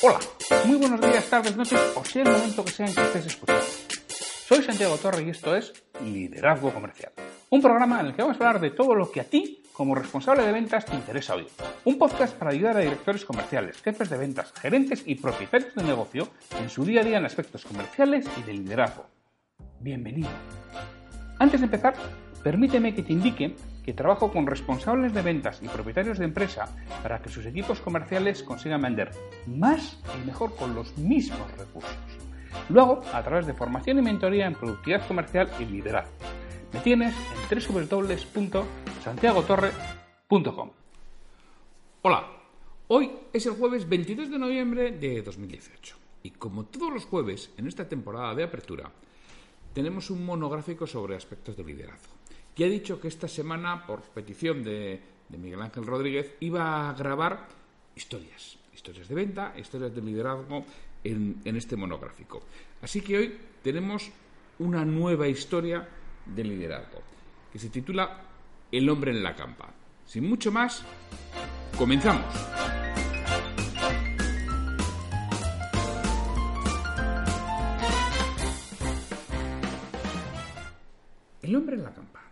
Hola, muy buenos días, tardes, noches o sea el momento que sea en que estés escuchando. Soy Santiago Torre y esto es Liderazgo Comercial, un programa en el que vamos a hablar de todo lo que a ti, como responsable de ventas, te interesa oír. Un podcast para ayudar a directores comerciales, jefes de ventas, gerentes y propietarios de negocio en su día a día en aspectos comerciales y de liderazgo. Bienvenido. Antes de empezar, permíteme que te indique que trabajo con responsables de ventas y propietarios de empresa para que sus equipos comerciales consigan vender más y mejor con los mismos recursos. Luego, a través de formación y mentoría en productividad comercial y liderazgo. Me tienes en www.santiagotorre.com. Hola, hoy es el jueves 22 de noviembre de 2018 y como todos los jueves en esta temporada de apertura, tenemos un monográfico sobre aspectos de liderazgo. Y he dicho que esta semana, por petición de, Miguel Ángel Rodríguez, iba a grabar historias, historias de venta, historias de liderazgo en, en este monográfico. Así que hoy tenemos una nueva historia de liderazgo, que se titula El hombre en la campa. Sin mucho más, comenzamos. El hombre en la campa.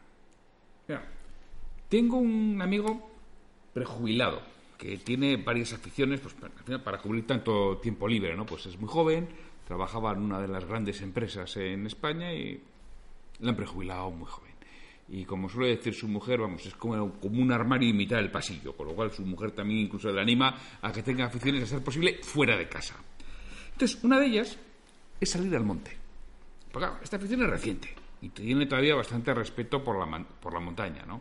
Tengo un amigo prejubilado que tiene varias aficiones pues, para cubrir tanto tiempo libre, ¿no? Pues es muy joven, trabajaba en una de las grandes empresas en España y le han prejubilado muy joven. Y como suele decir su mujer, vamos, es como, como un armario en mitad del pasillo, con lo cual su mujer también incluso le anima a que tenga aficiones a ser posible fuera de casa. Entonces, una de ellas es salir al monte. Porque claro, esta afición es reciente y tiene todavía bastante respeto por la, por la montaña, ¿no?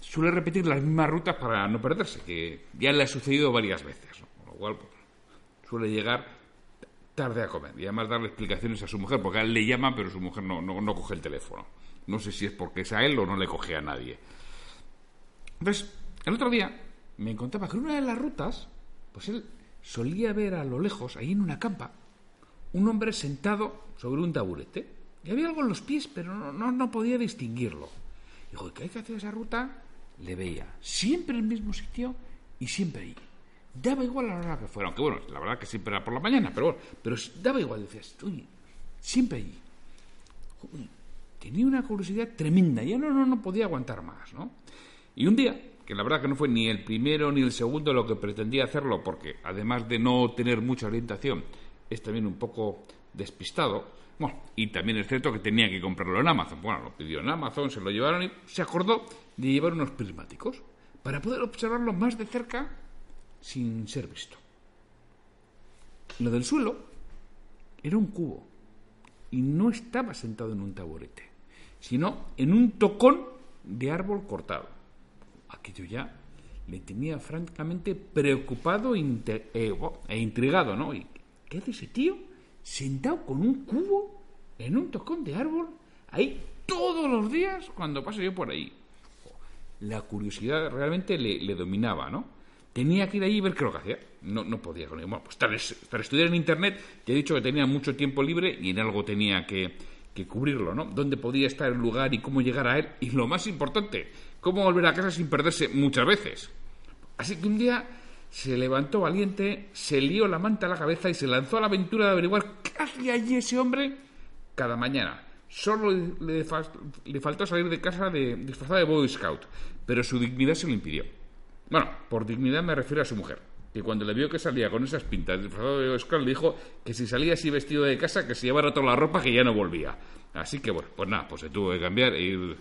Suele repetir las mismas rutas para no perderse, que ya le ha sucedido varias veces, con lo cual pues, suele llegar tarde a comer y además darle explicaciones a su mujer, porque a él le llama, pero su mujer no, no, no coge el teléfono. No sé si es porque es a él o no le coge a nadie. Entonces, el otro día me encontraba que en una de las rutas, pues él solía ver a lo lejos, ahí en una campa, un hombre sentado sobre un taburete y había algo en los pies, pero no, no, podía distinguirlo. Dijo, ¿qué hay que hacer esa ruta? Le veía siempre en el mismo sitio y siempre ahí. Daba igual a la hora que fuera, aunque bueno, la verdad que siempre era por la mañana, pero bueno, pero daba igual, decías, uy, siempre ahí. tenía una curiosidad tremenda, ya no, no, no podía aguantar más, ¿no? Y un día, que la verdad que no fue ni el primero ni el segundo lo que pretendía hacerlo, porque además de no tener mucha orientación, es también un poco despistado, bueno, y también es cierto que tenía que comprarlo en Amazon. Bueno, lo pidió en Amazon, se lo llevaron y se acordó de llevar unos prismáticos para poder observarlo más de cerca sin ser visto. Lo del suelo era un cubo y no estaba sentado en un taburete, sino en un tocón de árbol cortado. Aquello ya le tenía francamente preocupado e, e intrigado, ¿no? ¿Y qué hace ese tío? Sentado con un cubo en un tocón de árbol, ahí todos los días cuando paso yo por ahí. La curiosidad realmente le, dominaba, ¿no? Tenía que ir ahí y ver qué lo que hacía. No, no podía Bueno, pues para, estudiar en Internet, te he dicho que tenía mucho tiempo libre y en algo tenía que, que cubrirlo, ¿no? Dónde podía estar el lugar y cómo llegar a él. Y lo más importante, cómo volver a casa sin perderse muchas veces. Así que un día se levantó valiente, se lió la manta a la cabeza y se lanzó a la aventura de averiguar qué hacía allí ese hombre cada mañana. Solo le, faltó salir de casa de, disfrazado de Boy Scout, pero su dignidad se lo impidió. Bueno, por dignidad me refiero a su mujer, que cuando le vio que salía con esas pintas disfrazado de Boy Scout le dijo que si salía así vestido de casa que se llevara toda la ropa que ya no volvía. Así que bueno, pues nada, pues se tuvo que cambiar e ir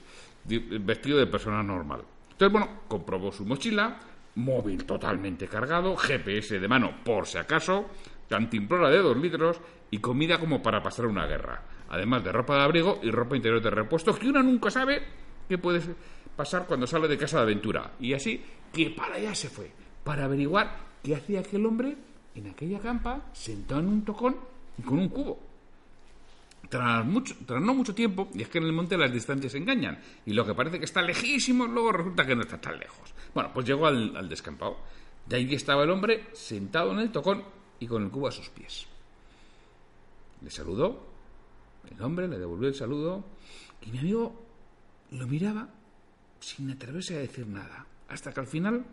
vestido de persona normal. Entonces, bueno, comprobó su mochila, móvil totalmente cargado, GPS de mano por si acaso, cantimplora de dos litros y comida como para pasar una guerra. Además de ropa de abrigo y ropa interior de repuesto que una nunca sabe qué puede pasar cuando sale de casa de aventura. Y así que para allá se fue, para averiguar qué hacía aquel hombre en aquella campa sentado en un tocón y con un cubo. Tras, mucho, tras no mucho tiempo, y es que en el monte las distancias engañan, y lo que parece que está lejísimo, luego resulta que no está tan lejos. Bueno, pues llegó al, descampado. Y ahí estaba el hombre sentado en el tocón y con el cubo a sus pies. Le saludó, el hombre le devolvió el saludo, y mi amigo lo miraba sin atreverse a decir nada, hasta que al final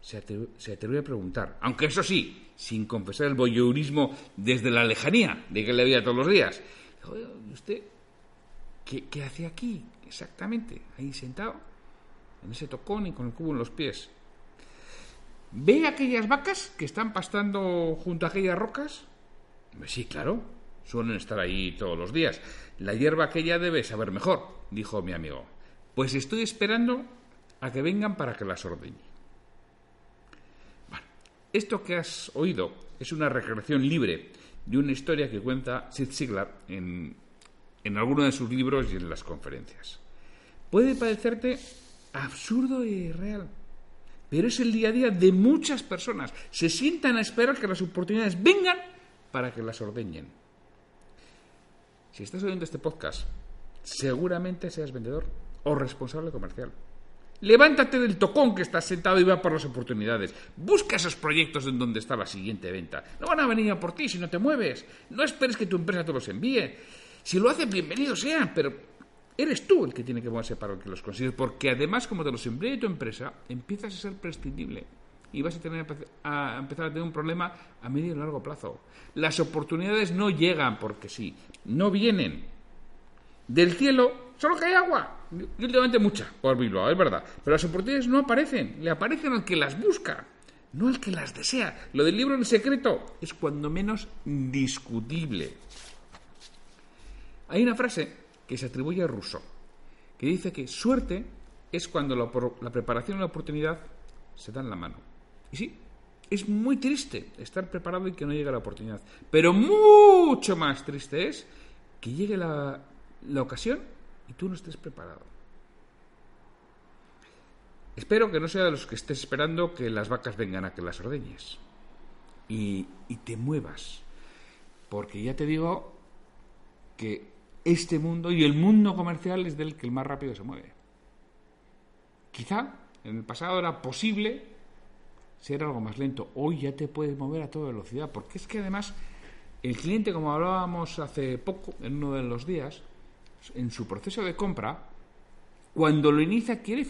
se atrevió, a preguntar, aunque eso sí, sin confesar el voyeurismo desde la lejanía de que le veía todos los días. ¿Y usted qué, qué hace aquí exactamente? Ahí sentado, en ese tocón y con el cubo en los pies. ¿Ve aquellas vacas que están pastando junto a aquellas rocas? Pues sí, claro, suelen estar ahí todos los días. La hierba aquella debe saber mejor, dijo mi amigo. Pues estoy esperando a que vengan para que las ordeñe. Bueno, esto que has oído es una recreación libre de una historia que cuenta Sid Siglar en, en alguno de sus libros y en las conferencias. Puede parecerte absurdo y real, pero es el día a día de muchas personas. Se sientan a esperar que las oportunidades vengan para que las ordeñen. Si estás oyendo este podcast, seguramente seas vendedor o responsable comercial. Levántate del tocón que estás sentado y va por las oportunidades. Busca esos proyectos en donde está la siguiente venta. No van a venir por ti si no te mueves. No esperes que tu empresa te los envíe. Si lo hace, bienvenido sean, pero eres tú el que tiene que moverse para que los consigues. Porque además, como te los envíe tu empresa, empiezas a ser prescindible y vas a, tener a empezar a tener un problema a medio y largo plazo. Las oportunidades no llegan porque sí, no vienen. Del cielo solo que hay agua. Y últimamente mucha por Bilbao, es verdad. Pero las oportunidades no aparecen, le aparecen al que las busca, no al que las desea. Lo del libro en secreto es cuando menos discutible. Hay una frase que se atribuye a Rousseau, que dice que suerte es cuando la, la preparación y la oportunidad se dan la mano. Y sí, es muy triste estar preparado y que no llegue la oportunidad. Pero mucho más triste es que llegue la, la ocasión y tú no estés preparado. Espero que no sea de los que estés esperando que las vacas vengan a que las ordeñes y, y te muevas, porque ya te digo que este mundo y el mundo comercial es del que el más rápido se mueve. Quizá en el pasado era posible ser algo más lento. Hoy ya te puedes mover a toda velocidad, porque es que además el cliente, como hablábamos hace poco, en uno de los días, en su proceso de compra, cuando lo inicia quiere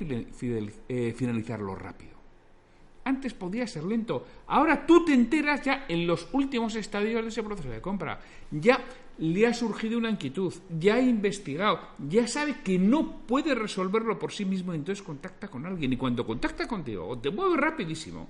eh, finalizarlo rápido. Antes podía ser lento. Ahora tú te enteras ya en los últimos estadios de ese proceso de compra. Ya le ha surgido una inquietud, ya ha investigado, ya sabe que no puede resolverlo por sí mismo, entonces contacta con alguien. Y cuando contacta contigo, o te mueve rapidísimo,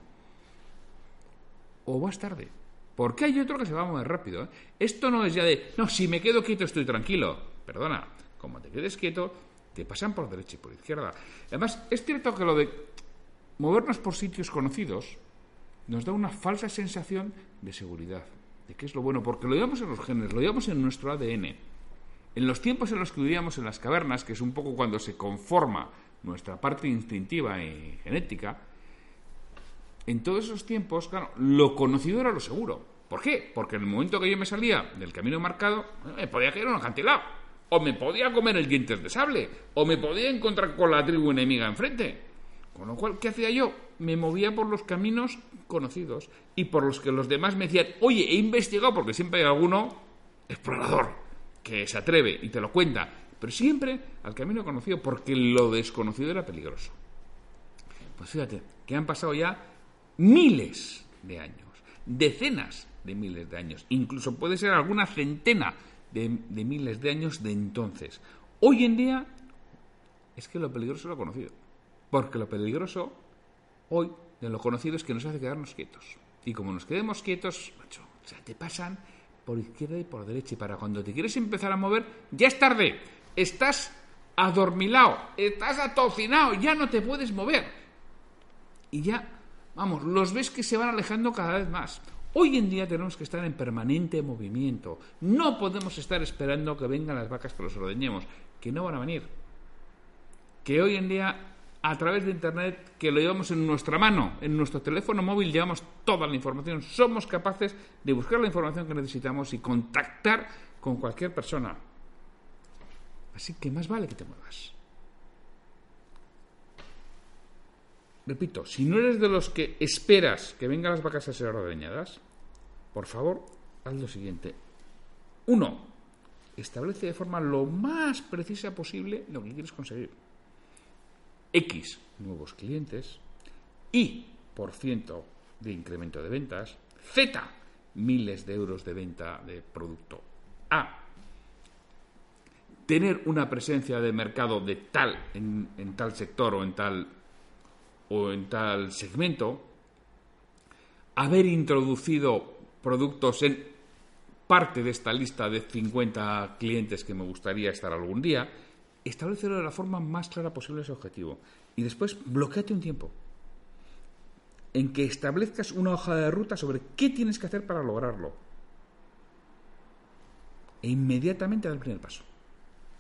o vas tarde. Porque hay otro que se va a mover rápido. ¿eh? Esto no es ya de, no, si me quedo quieto estoy tranquilo. Perdona, como te quedes quieto, te pasan por derecha y por izquierda. Además, es cierto que lo de movernos por sitios conocidos nos da una falsa sensación de seguridad, de que es lo bueno, porque lo llevamos en los genes, lo llevamos en nuestro ADN. En los tiempos en los que vivíamos en las cavernas, que es un poco cuando se conforma nuestra parte instintiva y genética, en todos esos tiempos, claro, lo conocido era lo seguro. ¿Por qué? Porque en el momento que yo me salía del camino marcado, me podía caer un acantilado. O me podía comer el dientes de sable. O me podía encontrar con la tribu enemiga enfrente. Con lo cual, ¿qué hacía yo? Me movía por los caminos conocidos y por los que los demás me decían, oye, he investigado, porque siempre hay alguno explorador que se atreve y te lo cuenta, pero siempre al camino conocido, porque lo desconocido era peligroso. Pues fíjate, que han pasado ya miles de años, decenas de miles de años, incluso puede ser alguna centena de, miles de años de entonces. Hoy en día es que lo peligroso es lo conocido, porque lo peligroso hoy de lo conocido es que nos hace quedarnos quietos. Y como nos quedemos quietos, macho, o sea, te pasan por izquierda y por derecha. Y para cuando te quieres empezar a mover, ya es tarde. Estás adormilado, estás atocinado, ya no te puedes mover. Y ya Vamos, los ves que se van alejando cada vez más. Hoy en día tenemos que estar en permanente movimiento. No podemos estar esperando que vengan las vacas que los ordeñemos, que no van a venir. Que hoy en día, a través de Internet, que lo llevamos en nuestra mano, en nuestro teléfono móvil, llevamos toda la información. Somos capaces de buscar la información que necesitamos y contactar con cualquier persona. Así que más vale que te muevas. Repito, si no eres de los que esperas que vengan las vacas a ser ordeñadas, por favor, haz lo siguiente. Uno, establece de forma lo más precisa posible lo que quieres conseguir. X, nuevos clientes. Y, de incremento de ventas. Z, miles de euros de venta de producto. A, tener una presencia de mercado de tal en, en tal sector o en tal o en tal segmento, haber introducido productos en parte de esta lista de 50 clientes que me gustaría estar algún día, establecerlo de la forma más clara posible ese objetivo. Y después bloqueate un tiempo en que establezcas una hoja de ruta sobre qué tienes que hacer para lograrlo. E inmediatamente da el primer paso.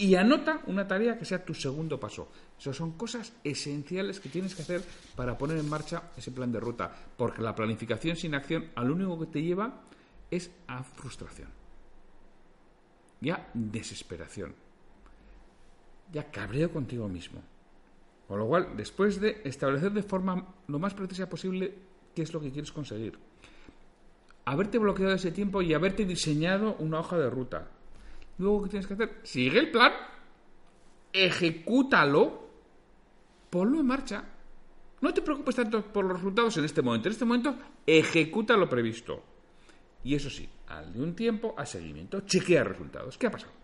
Y anota una tarea que sea tu segundo paso. Esas son cosas esenciales que tienes que hacer para poner en marcha ese plan de ruta. Porque la planificación sin acción al único que te lleva es a frustración. Ya desesperación. Ya cabreo contigo mismo. Con lo cual, después de establecer de forma lo más precisa posible qué es lo que quieres conseguir, haberte bloqueado ese tiempo y haberte diseñado una hoja de ruta. Luego, ¿qué tienes que hacer? Sigue el plan, ejecútalo, ponlo en marcha. No te preocupes tanto por los resultados en este momento. En este momento, ejecuta lo previsto. Y eso sí, al de un tiempo, a seguimiento, chequea resultados. ¿Qué ha pasado?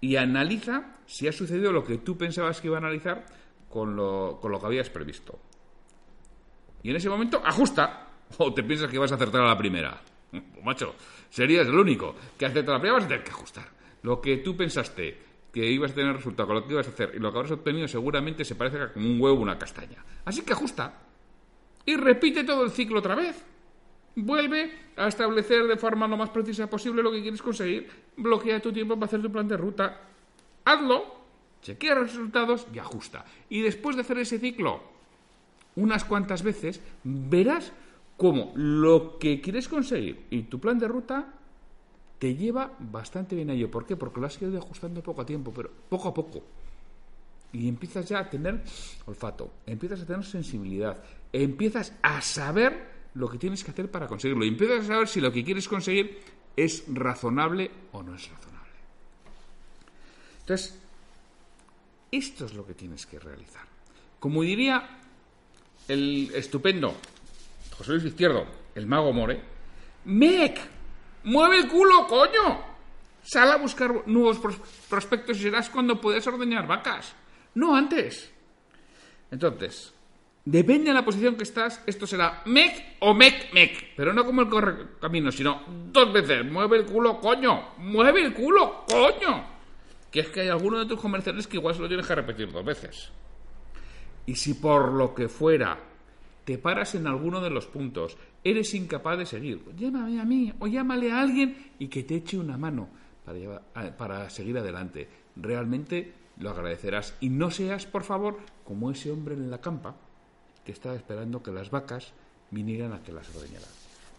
y analiza si ha sucedido lo que tú pensabas que iba a analizar con lo, con lo que habías previsto. Y en ese momento ajusta. O te piensas que vas a acertar a la primera. Macho, serías el único que acerta a la primera, vas a tener que ajustar. Lo que tú pensaste que ibas a tener resultado con lo que ibas a hacer y lo que habrás obtenido seguramente se parece como un huevo una castaña. Así que ajusta. Y repite todo el ciclo otra vez. Vuelve a establecer de forma lo más precisa posible lo que quieres conseguir. Bloquea tu tiempo para hacer tu plan de ruta. Hazlo, chequea los resultados y ajusta. Y después de hacer ese ciclo unas cuantas veces, verás cómo lo que quieres conseguir y tu plan de ruta te lleva bastante bien a ello. ¿Por qué? Porque lo has ido ajustando poco a tiempo, pero poco a poco. Y empiezas ya a tener olfato, empiezas a tener sensibilidad, empiezas a saber lo que tienes que hacer para conseguirlo. Y empiezas a saber si lo que quieres conseguir es razonable o no es razonable. Entonces, esto es lo que tienes que realizar. Como diría el estupendo José Luis Izquierdo, el mago More, ¡Mec! ¡Mueve el culo, coño! Sal a buscar nuevos prospectos y serás cuando puedes ordeñar vacas. No antes. Entonces, Depende de la posición que estás, esto será mec o mec mec. Pero no como el corre camino, sino dos veces. Mueve el culo, coño. Mueve el culo, coño. Que es que hay alguno de tus comerciales que igual se lo tienes que repetir dos veces. Y si por lo que fuera te paras en alguno de los puntos, eres incapaz de seguir, llámame a mí o llámale a alguien y que te eche una mano para, para seguir adelante. Realmente lo agradecerás. Y no seas, por favor, como ese hombre en la campa que estaba esperando que las vacas vinieran a que las ordeñara.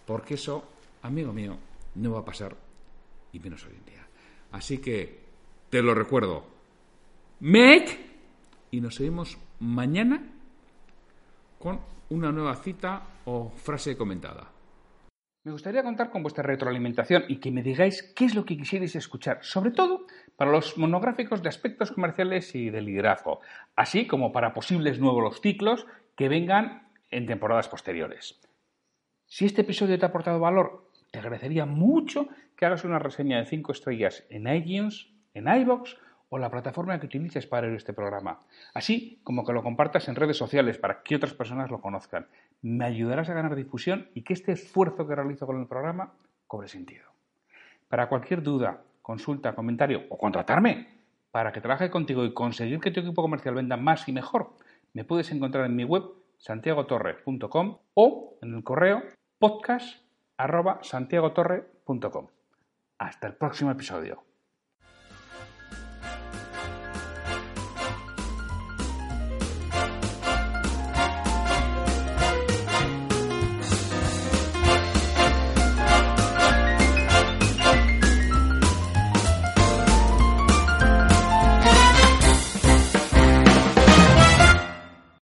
Porque eso, amigo mío, no va a pasar, y menos hoy en día. Así que te lo recuerdo. MEC y nos seguimos mañana con una nueva cita o frase comentada. Me gustaría contar con vuestra retroalimentación y que me digáis qué es lo que quisierais escuchar, sobre todo para los monográficos de aspectos comerciales y de liderazgo, así como para posibles nuevos ciclos que vengan en temporadas posteriores. Si este episodio te ha aportado valor, te agradecería mucho que hagas una reseña de 5 estrellas en iTunes, en iBox o la plataforma que utilices para ver este programa, así como que lo compartas en redes sociales para que otras personas lo conozcan. Me ayudarás a ganar difusión y que este esfuerzo que realizo con el programa cobre sentido. Para cualquier duda, consulta, comentario o contratarme para que trabaje contigo y conseguir que tu equipo comercial venda más y mejor, me puedes encontrar en mi web santiagotorre.com o en el correo podcast.santiagotorre.com. Hasta el próximo episodio.